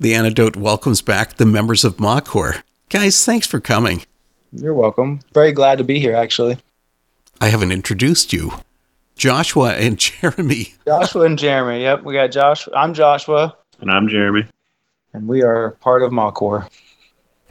The Antidote welcomes back the members of Mawkor. Guys, thanks for coming. You're welcome. Very glad to be here, actually. I haven't introduced you. Joshua and Jeremy. Joshua and Jeremy. Yep, we got Josh. I'm Joshua. And I'm Jeremy. And we are part of Mawkor.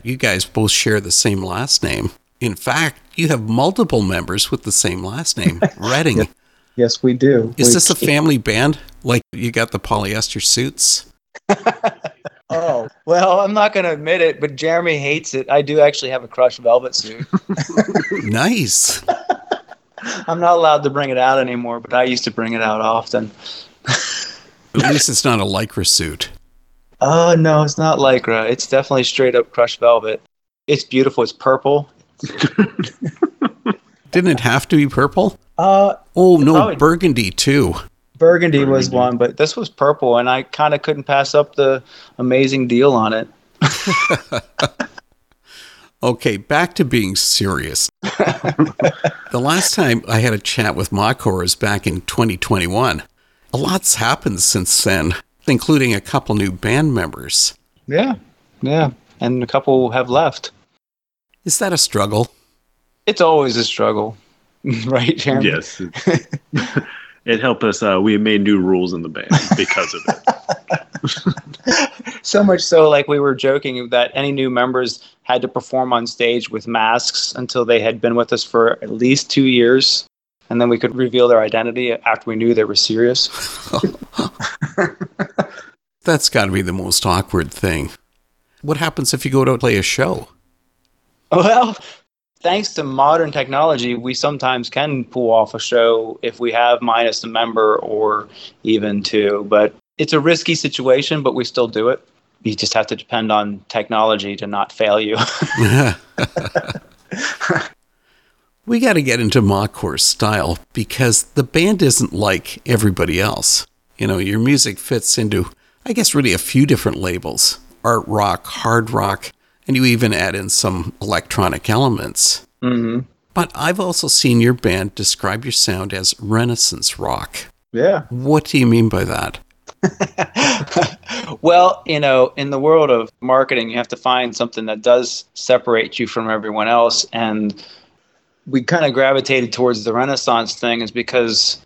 You guys both share the same last name. In fact, you have multiple members with the same last name, Redding. yes, yes, we do. Is we this a family band? Like you got the polyester suits? oh, well, I'm not going to admit it, but Jeremy hates it. I do actually have a crushed velvet suit. nice. I'm not allowed to bring it out anymore, but I used to bring it out often. At least it's not a lycra suit. Oh no, it's not lycra. It's definitely straight up crushed velvet. It's beautiful. It's purple. Didn't it have to be purple? Uh oh no, probably. burgundy too. Burgundy, burgundy was one, but this was purple, and I kind of couldn't pass up the amazing deal on it. okay, back to being serious. the last time I had a chat with Mawkor was back in 2021. A lot's happened since then including a couple new band members. Yeah, yeah, and a couple have left. Is that a struggle? It's always a struggle, right, Jeremy? Yes. It helped us. Uh, we made new rules in the band because of it. so much so, like we were joking that any new members had to perform on stage with masks until they had been with us for at least two years and then we could reveal their identity after we knew they were serious. That's got to be the most awkward thing. What happens if you go to play a show? Well, thanks to modern technology, we sometimes can pull off a show if we have minus a member or even two. But it's a risky situation, but we still do it. You just have to depend on technology to not fail you. we got to get into Mawkor's style because the band isn't like everybody else. You know, your music fits into, I guess, really a few different labels art rock, hard rock, and you even add in some electronic elements. Mm-hmm. But I've also seen your band describe your sound as Renaissance rock. Yeah. What do you mean by that? well, you know, in the world of marketing, you have to find something that does separate you from everyone else. And we kind of gravitated towards the Renaissance thing is because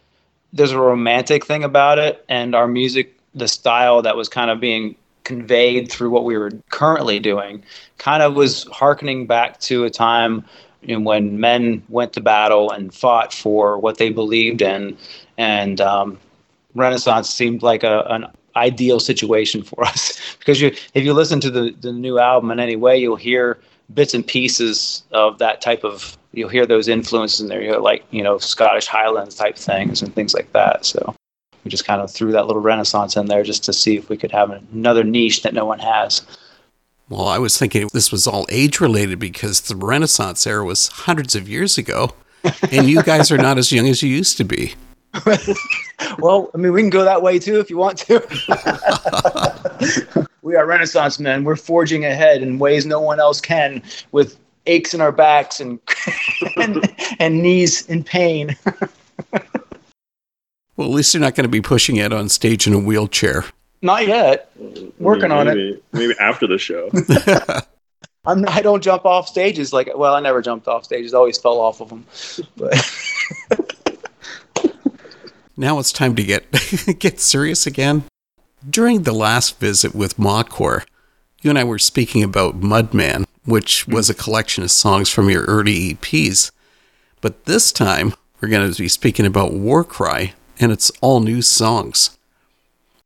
there's a romantic thing about it, and our music, the style that was kind of being conveyed through what we were currently doing, kind of was harkening back to a time when men went to battle and fought for what they believed in, and um, Renaissance seemed like a, an ideal situation for us because you, if you listen to the, the new album in any way, you'll hear bits and pieces of that type of you'll hear those influences in there. You know, like you know scottish highlands type things and things like that. So we just kind of threw that little renaissance in there just to see if we could have another niche that no one has well i was thinking this was all age related because the renaissance era was hundreds of years ago and you guys are not as young as you used to be well, I mean, we can go that way too if you want to. we are Renaissance men. We're forging ahead in ways no one else can, with aches in our backs and and, and knees in pain. Well, at least you're not going to be pushing it on stage in a wheelchair. Not yet. Working maybe, on it. Maybe after the show. I'm, I don't jump off stages like well I never jumped off stages I always fell off of them but now it's time to get get serious again. During the last visit with Mawkor, you and I were speaking about Mudman, which was a collection of songs from your early EPs. But this time, we're going to be speaking about Warcry, and it's all new songs.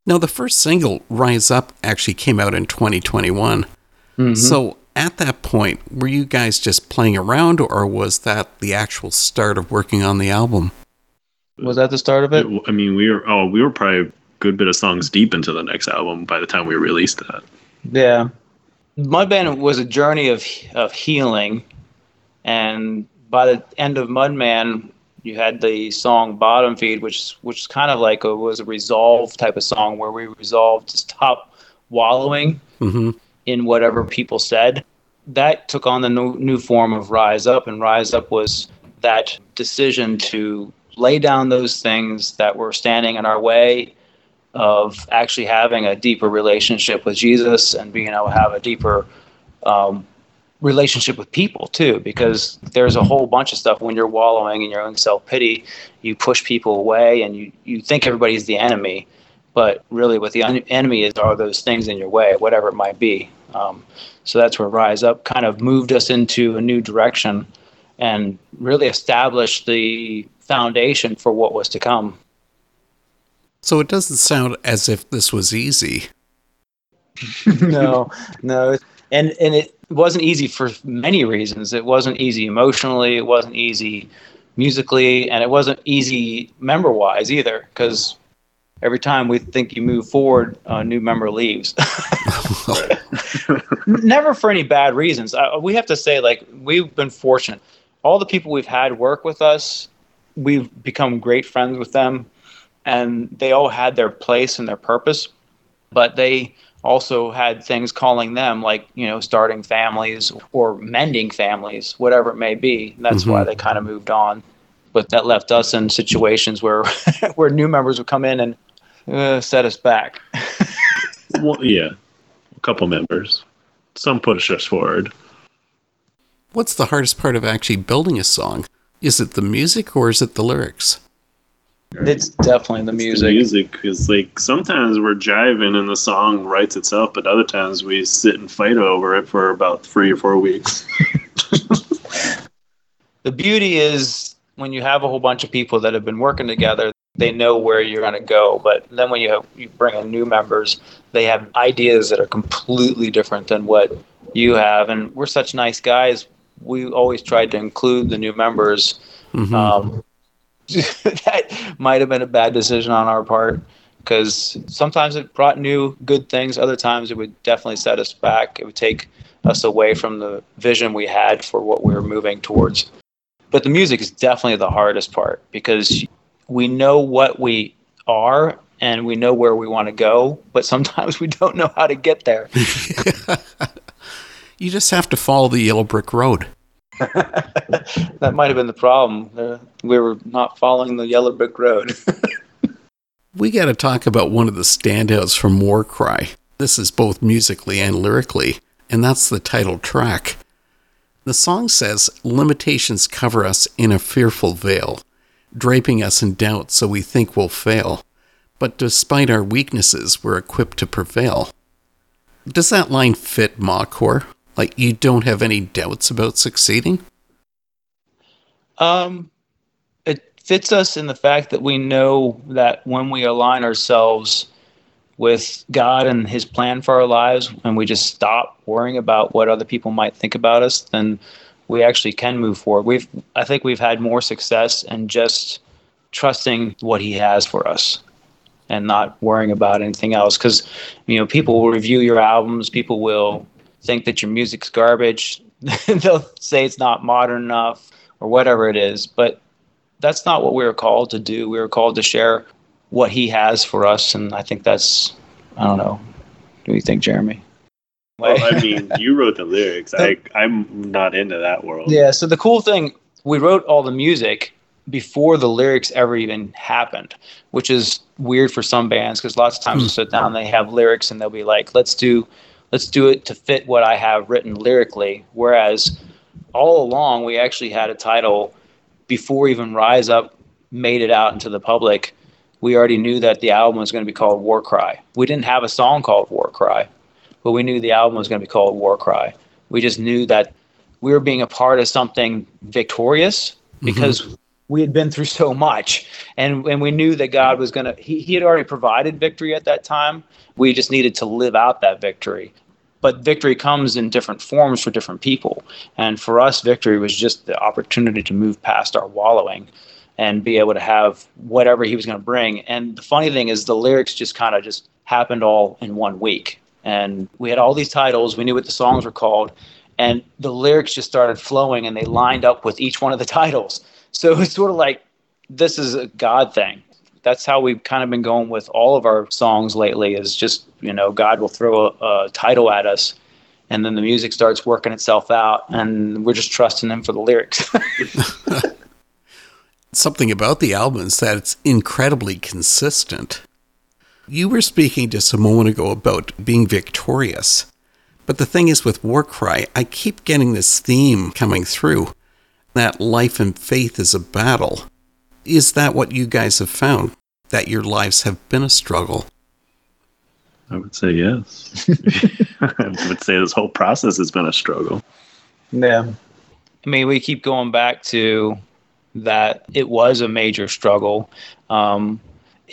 Now, the first single, Rise Up, actually came out in 2021. Mm-hmm. So, at that point, were you guys just playing around, or was that the actual start of working on the album? Was that the start of it? I mean, we were oh, we were probably a good bit of songs deep into the next album by the time we released that. Yeah, Mudman was a journey of of healing, and by the end of Mudman, you had the song Bottom Feed, which which is kind of like a was a resolve type of song where we resolved to stop wallowing mm-hmm. in whatever people said. That took on the new, new form of Rise Up, and Rise Up was that decision to lay down those things that were standing in our way of actually having a deeper relationship with Jesus and being able to have a deeper um, relationship with people too because there's a whole bunch of stuff when you're wallowing in your own self-pity you push people away and you, you think everybody's the enemy but really what the un- enemy is are those things in your way whatever it might be. Um, so that's where rise up kind of moved us into a new direction and really established the foundation for what was to come. So it doesn't sound as if this was easy. no, no, and and it wasn't easy for many reasons. It wasn't easy emotionally. It wasn't easy musically, and it wasn't easy member wise either. Because every time we think you move forward, a new member leaves. Never for any bad reasons. Uh, we have to say, like we've been fortunate. All the people we've had work with us, we've become great friends with them, and they all had their place and their purpose, but they also had things calling them like you know starting families or mending families whatever it may be that's why they kind of moved on but that left us in situations where where new members would come in and uh, set us back well, yeah, a couple members. Some push us forward. What's the hardest part of actually building a song? Is it the music or is it the lyrics? It's definitely the The music music is like sometimes we're jiving and the song writes itself, but other times we sit and fight over it for about three or four weeks. the beauty is when you have a whole bunch of people that have been working together they know where you're going to go but then when you have, you bring in new members they have ideas that are completely different than what you have and we're such nice guys we always tried to include the new members Mhm. um, that might have been a bad decision on our part because sometimes it brought new good things. Other times it would definitely set us back. It would take us away from the vision we had for what we were moving towards. But the music is definitely the hardest part because we know what we are and we know where we want to go but sometimes we don't know how to get there. You just have to follow the yellow brick road. that might have been the problem Uh, we were not following the yellow brick road We got to talk about one of the standouts from Warcry. This is both musically and lyrically, and that's the title track. The song says, Limitations cover us in a fearful veil, draping us in doubt so we think we'll fail. But despite our weaknesses, we're equipped to prevail. Does that line fit Mawkor? Like you don't have any doubts about succeeding? Um, it fits us in the fact that we know that when we align ourselves with God and His plan for our lives, and we just stop worrying about what other people might think about us, then we actually can move forward. We've, I think, we've had more success in just trusting what He has for us and not worrying about anything else. Because you know, people will review your albums, people will think that your music's garbage. They'll say it's not modern enough or whatever it is. But that's not what we were called to do. We were called to share what he has for us, and I think that's I don't know. What do you think, Jeremy? Well, I mean, you wrote the lyrics. I I'm not into that world. yeah. So the cool thing, we wrote all the music before the lyrics ever even happened, which is weird for some bands because lots of times hmm. they'll sit down, they have lyrics, and they'll be like, "Let's do, let's do it to fit what I have written lyrically." Whereas all along, we actually had a title before even Rise Up made it out into the public. We already knew that the album was going to be called War Cry. We didn't have a song called War Cry, but we knew the album was going to be called War Cry. We just knew that we were being a part of something victorious mm-hmm. because we had been through so much and and we knew that God was going to he, he had already provided victory at that time. We just needed to live out that victory. But victory comes in different forms for different people. And for us victory was just the opportunity to move past our wallowing and be able to have whatever he was going to bring. And the funny thing is the lyrics just kind of just happened all in one week. And we had all these titles. We knew what the songs were called. And the lyrics just started flowing and they lined up with each one of the titles so it's sort of like this is a God thing. That's how we've kind of been going with all of our songs lately. Is just you know God will throw a, a title at us, and then the music starts working itself out, and we're just trusting Him for the lyrics. Something about the album is that it's incredibly consistent. You were speaking just a moment ago about being victorious. But the thing is with Warcry, I keep getting this theme coming through that life and faith is a battle. Is that what you guys have found? That your lives have been a struggle? I would say yes. I would say this whole process has been a struggle. Yeah. I mean, we keep going back to that it was a major struggle. Um,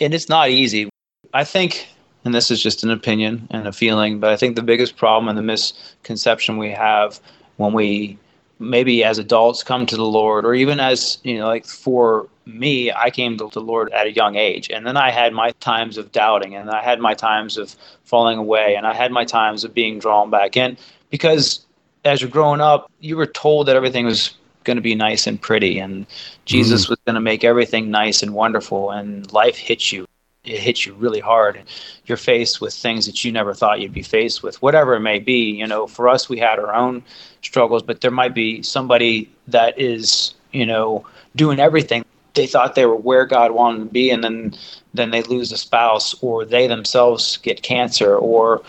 and it's not easy. I think, and this is just an opinion and a feeling, but I think the biggest problem and the misconception we have when we maybe as adults come to the Lord, or even as, you know, like for me, I came to the Lord at a young age. And then I had my times of doubting, and I had my times of falling away, and I had my times of being drawn back in. Because as you're growing up, you were told that everything was going to be nice and pretty, and Jesus mm. was going to make everything nice and wonderful, and life hits you it hits you really hard. and You're faced with things that you never thought you'd be faced with, whatever it may be. You know, for us, we had our own struggles, but there might be somebody that is, you know, doing everything. They thought they were where God wanted them to be, and then then they lose a spouse, or they themselves get cancer, or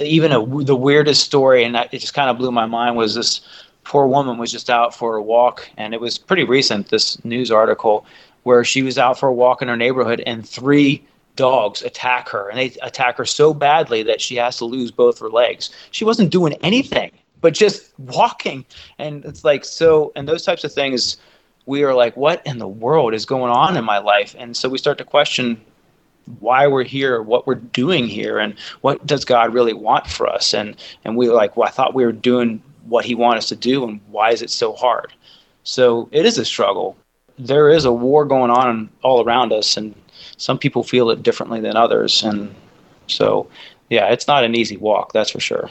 even a, the weirdest story, and it just kind of blew my mind was this poor woman was just out for a walk, and it was pretty recent. This news article where she was out for a walk in her neighborhood and three dogs attack her and they attack her so badly that she has to lose both her legs. She wasn't doing anything but just walking. And it's like, so, and those types of things, we are like, what in the world is going on in my life? And so we start to question why we're here, what we're doing here, and what does God really want for us? And and we were like, well, I thought we were doing what He wanted us to do, and why is it so hard? So it is a struggle, there is a war going on all around us, and some people feel it differently than others. And so, yeah, it's not an easy walk, that's for sure.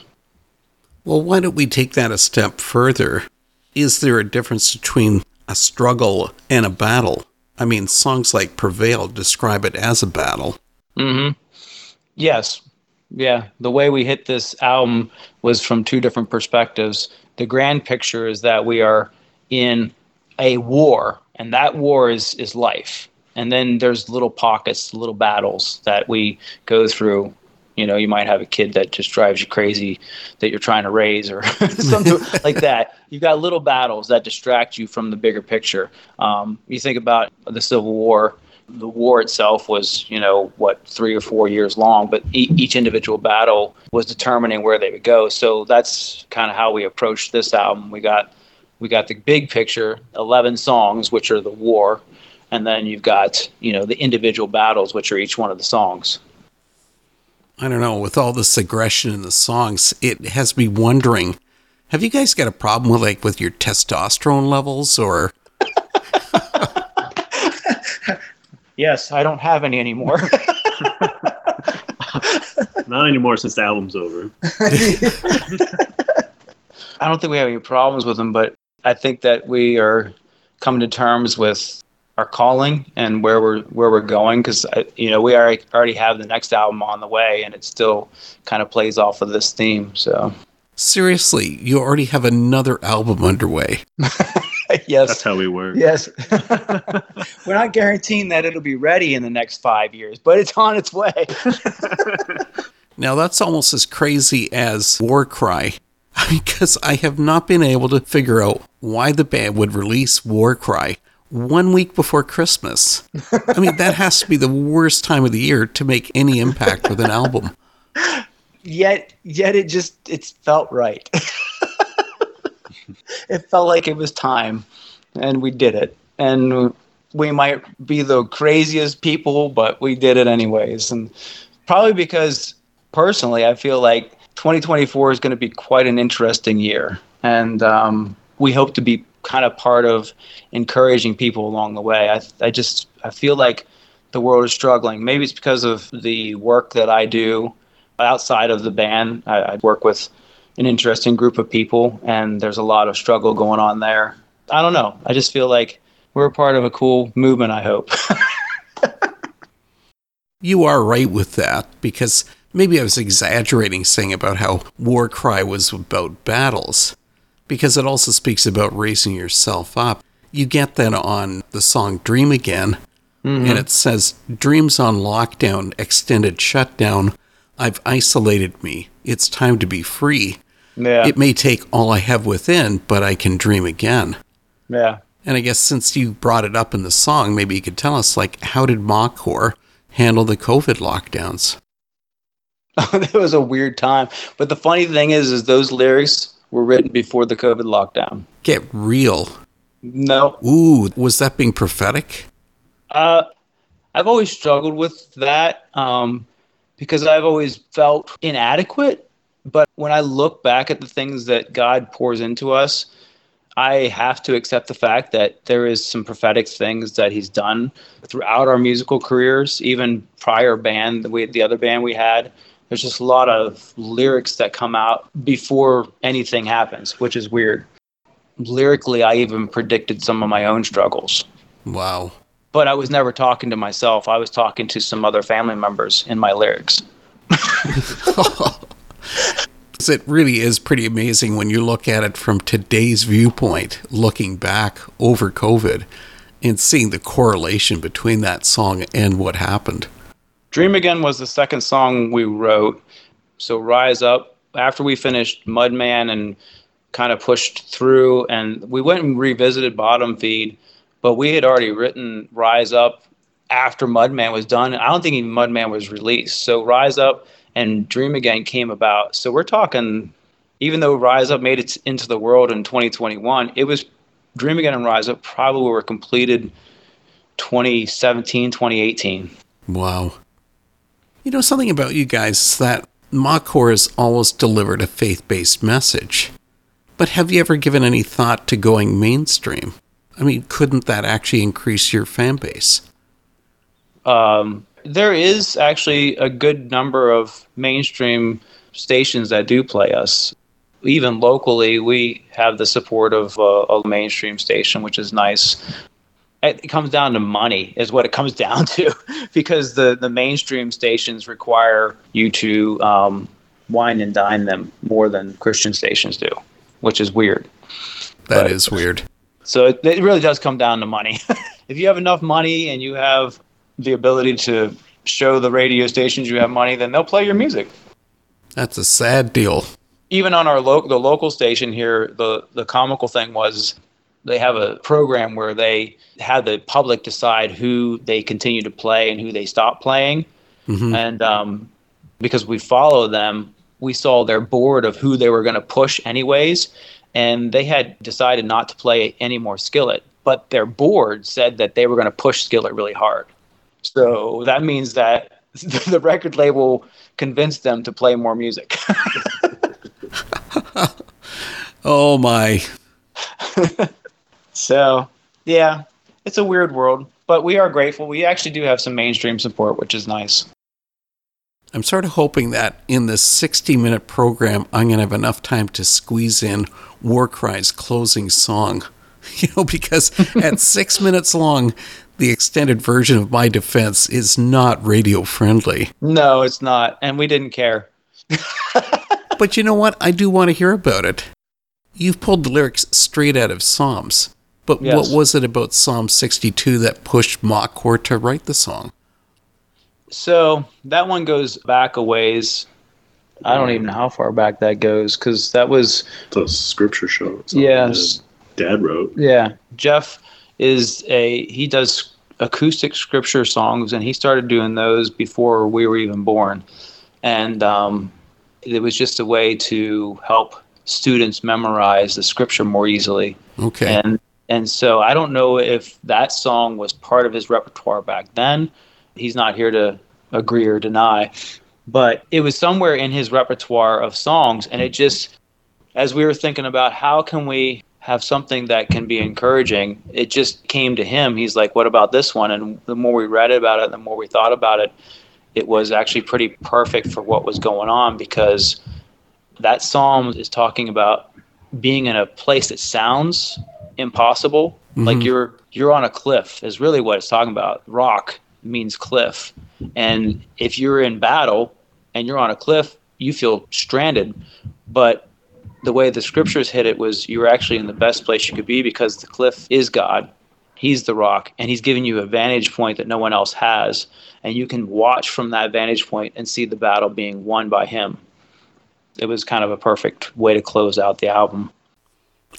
Well, why don't we take that a step further? Is there a difference between a struggle and a battle? I mean, songs like Prevail describe it as a battle. Mm-hmm. Yes. Yeah. The way we hit this album was from two different perspectives. The grand picture is that we are in a war and that war is is life. And then there's little pockets little battles that we go through. You know you might have a kid that just drives you crazy that you're trying to raise or something like that. You've got little battles that distract you from the bigger picture. Um, you think about the civil war. The war itself was you know what three or four years long but e- each individual battle was determining where they would go. So that's kind of how we approached this album. We got we got the big picture, 11 songs, which are the war, and then you've got, you know, the individual battles, which are each one of the songs. I don't know, with all this aggression in the songs, it has me wondering, have you guys got a problem with like with your testosterone levels or Yes, I don't have any anymore. Not anymore since the album's over. I don't think we have any problems with them, but I think that we are coming to terms with our calling and where we're where we're going because you know we already already have the next album on the way and it still kind of plays off of this theme. So seriously, you already have another album underway. yes, that's how we work. Yes, we're not guaranteeing that it'll be ready in the next five years, but it's on its way. now that's almost as crazy as Warcry because I have not been able to figure out why the band would release Warcry one week before Christmas. I mean, that has to be the worst time of the year to make any impact with an album. Yet, yet it just it felt right. it felt like it was time, and we did it. And we might be the craziest people, but we did it anyways. And probably because personally, I feel like 2024 is going to be quite an interesting year, and um, we hope to be kind of part of encouraging people along the way. I, I just I feel like the world is struggling. Maybe it's because of the work that I do outside of the band. I, I work with an interesting group of people, and there's a lot of struggle going on there. I don't know. I just feel like we're part of a cool movement. I hope. you are right with that because maybe I was exaggerating saying about how War Cry was about battles, because it also speaks about raising yourself up. You get that on the song Dream Again, mm-hmm. and it says, Dreams on lockdown, extended shutdown. I've isolated me. It's time to be free. Yeah. It may take all I have within, but I can dream again. yeah. And I guess since you brought it up in the song, maybe you could tell us, like, how did Mawkor handle the COVID lockdowns? that was a weird time. But the funny thing is, is those lyrics were written before the COVID lockdown. Get real. No, Ooh, was that being prophetic? uh, I've always struggled with that um, because I've always felt inadequate. But when I look back at the things that God pours into us, I have to accept the fact that there is some prophetic things that He's done throughout our musical careers, even prior band, the, we, the other band we had. There's just a lot of lyrics that come out before anything happens, which is weird. Lyrically, I even predicted some of my own struggles Wow. but I was never talking to myself. I was talking to some other family members in my lyrics. It really is pretty amazing when you look at it from today's viewpoint, looking back over COVID and seeing the correlation between that song and what happened. Dream Again was the second song we wrote. So Rise Up, after we finished Mudman and kind of pushed through, and we went and revisited Bottom Feed, but we had already written Rise Up after Mudman was done. I don't think even Mudman was released. So Rise Up and Dream Again came about. So we're talking, even though Rise Up made it into the world in 2021, it was Dream Again and Rise Up probably were completed 2017, 2018. Wow. You know, something about you guys is that Mawkor has always delivered a faith based message. But have you ever given any thought to going mainstream? I mean, couldn't that actually increase your fan base? um, there is actually a good number of mainstream stations that do play us. Even locally, we have the support of uh, a mainstream station, which is nice. It comes down to money, is what it comes down to, because the, the mainstream stations require you to um, wine and dine them more than Christian stations do, which is weird. That Right. is weird. So it, it really does come down to money. if you have enough money and you have the ability to show the radio stations you have money, then they'll play your music. That's a sad deal. Even on our lo- the local station here, the the comical thing was they have a program where they have the public decide who they continue to play and who they stop playing, and um, because we follow them, we saw their board of who they were going to push anyways, and they had decided not to play any more Skillet, but their board said that they were going to push Skillet really hard. So that means that the record label convinced them to play more music. Oh my. So, yeah, it's a weird world, but we are grateful. We actually do have some mainstream support, which is nice. I'm sort of hoping that in this 60 minute program, I'm going to have enough time to squeeze in War Warcry's closing song. You know, because at six minutes long, the extended version of My Defense is not radio friendly. No, it's not, and we didn't care. But you know what? I do want to hear about it. You've pulled the lyrics straight out of Psalms. But Yes. what was it about Psalm 62 that pushed Mawkor to write the song? So that one goes back a ways. I don't even know how far back that goes because that was The scripture show. or yes, that Dad wrote. yeah. Jeff is a he does acoustic scripture songs and he started doing those before we were even born, and um, it was just a way to help students memorize the scripture more easily. Okay. and and so I don't know if that song was part of his repertoire back then. He's not here to agree or deny, but it was somewhere in his repertoire of songs, and it just, as we were thinking about how can we have something that can be encouraging, it just came to him. He's like, "What about this one?" And the more we read about it, the more we thought about it, it was actually pretty perfect for what was going on because that psalm is talking about being in a place that sounds impossible like mm-hmm. you're you're on a cliff is really what it's talking about. Rock means cliff. And if you're in battle and you're on a cliff you feel stranded. But the way the scriptures hit it was you're actually in the best place you could be because the cliff is god. He's the rock, and he's giving you a vantage point that no one else has, and you can watch from that vantage point and see the battle being won by him. It was kind of a perfect way to close out the album.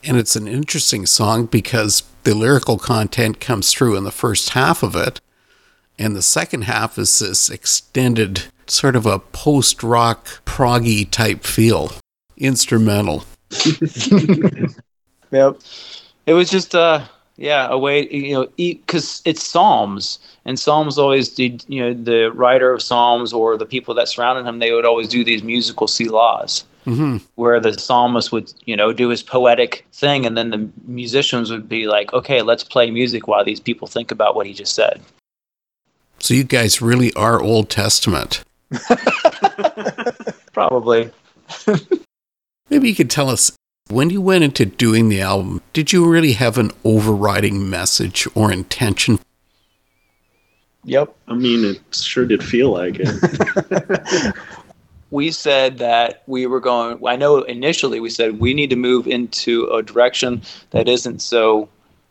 And it's an interesting song because the lyrical content comes through in the first half of it, and the second half is this extended sort of a post rock proggy type feel, instrumental. yep. It was just uh yeah, a way you know, because it's Psalms, and Psalms always did. You know, the writer of Psalms or the people that surrounded him, they would always do these musical selahs, mm-hmm. where the psalmist would, you know, do his poetic thing, and then the musicians would be like, "Okay, let's play music while these people think about what he just said." So you guys really are Old Testament. Probably. Maybe you could tell us when you went into doing the album, did you really have an overriding message or intention? Yep. I mean, it sure did feel like it. we said that we were going, I know initially we said we need to move into a direction that isn't so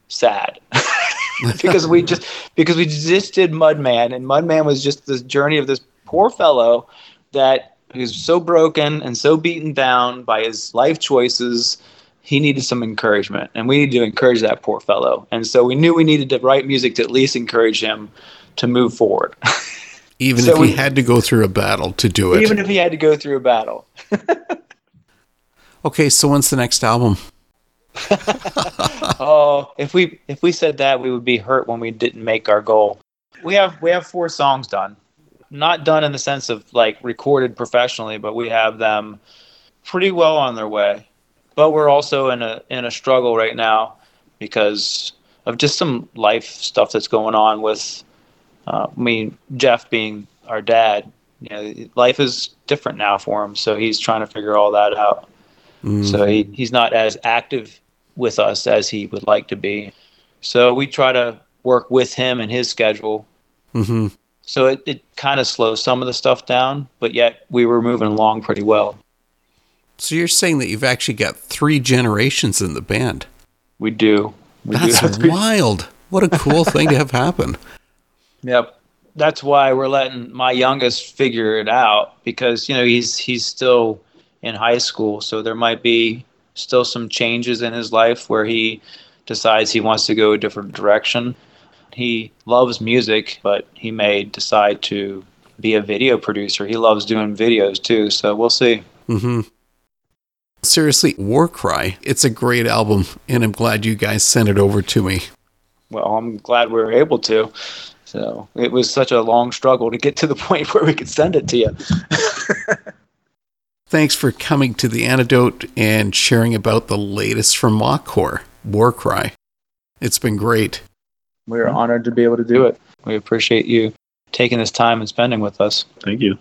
sad. because we just because we just did Mudman and Mudman was just this journey of this poor fellow that He's so broken and so beaten down by his life choices. He needed some encouragement, and we needed to encourage that poor fellow. And so we knew we needed to write music to at least encourage him to move forward. Even so if he we, had to go through a battle to do it. Even if he had to go through a battle. okay, so when's the next album? oh, if we if we said that, we would be hurt when we didn't make our goal. We have we have four songs done not done in the sense of like recorded professionally, but we have them pretty well on their way. But we're also in a in a struggle right now because of just some life stuff that's going on with uh, I mean Jeff being our dad. You know, life is different now for him, so he's trying to figure all that out. Mm. So he, he's not as active with us as he would like to be. So we try to work with him and his schedule. Mm-hmm. So it, it kind of slows some of the stuff down, but yet we were moving along pretty well. So you're saying that you've actually got three generations in the band? We do. We That's do wild. What a cool thing to have happen. Yep. That's why we're letting my youngest figure it out because, you know, he's he's still in high school, so there might be still some changes in his life where he decides he wants to go a different direction. He loves music, but he may decide to be a video producer. He loves doing videos too, so we'll see. Mm-hmm. Seriously, Warcry, it's a great album, and I'm glad you guys sent it over to me. Well, I'm glad we were able to. So it was such a long struggle to get to the point where we could send it to you. Thanks for coming to the antidote and sharing about the latest from Mawkor, Warcry. It's been great. We are honored to be able to do it. We appreciate you taking this time and spending with us. Thank you.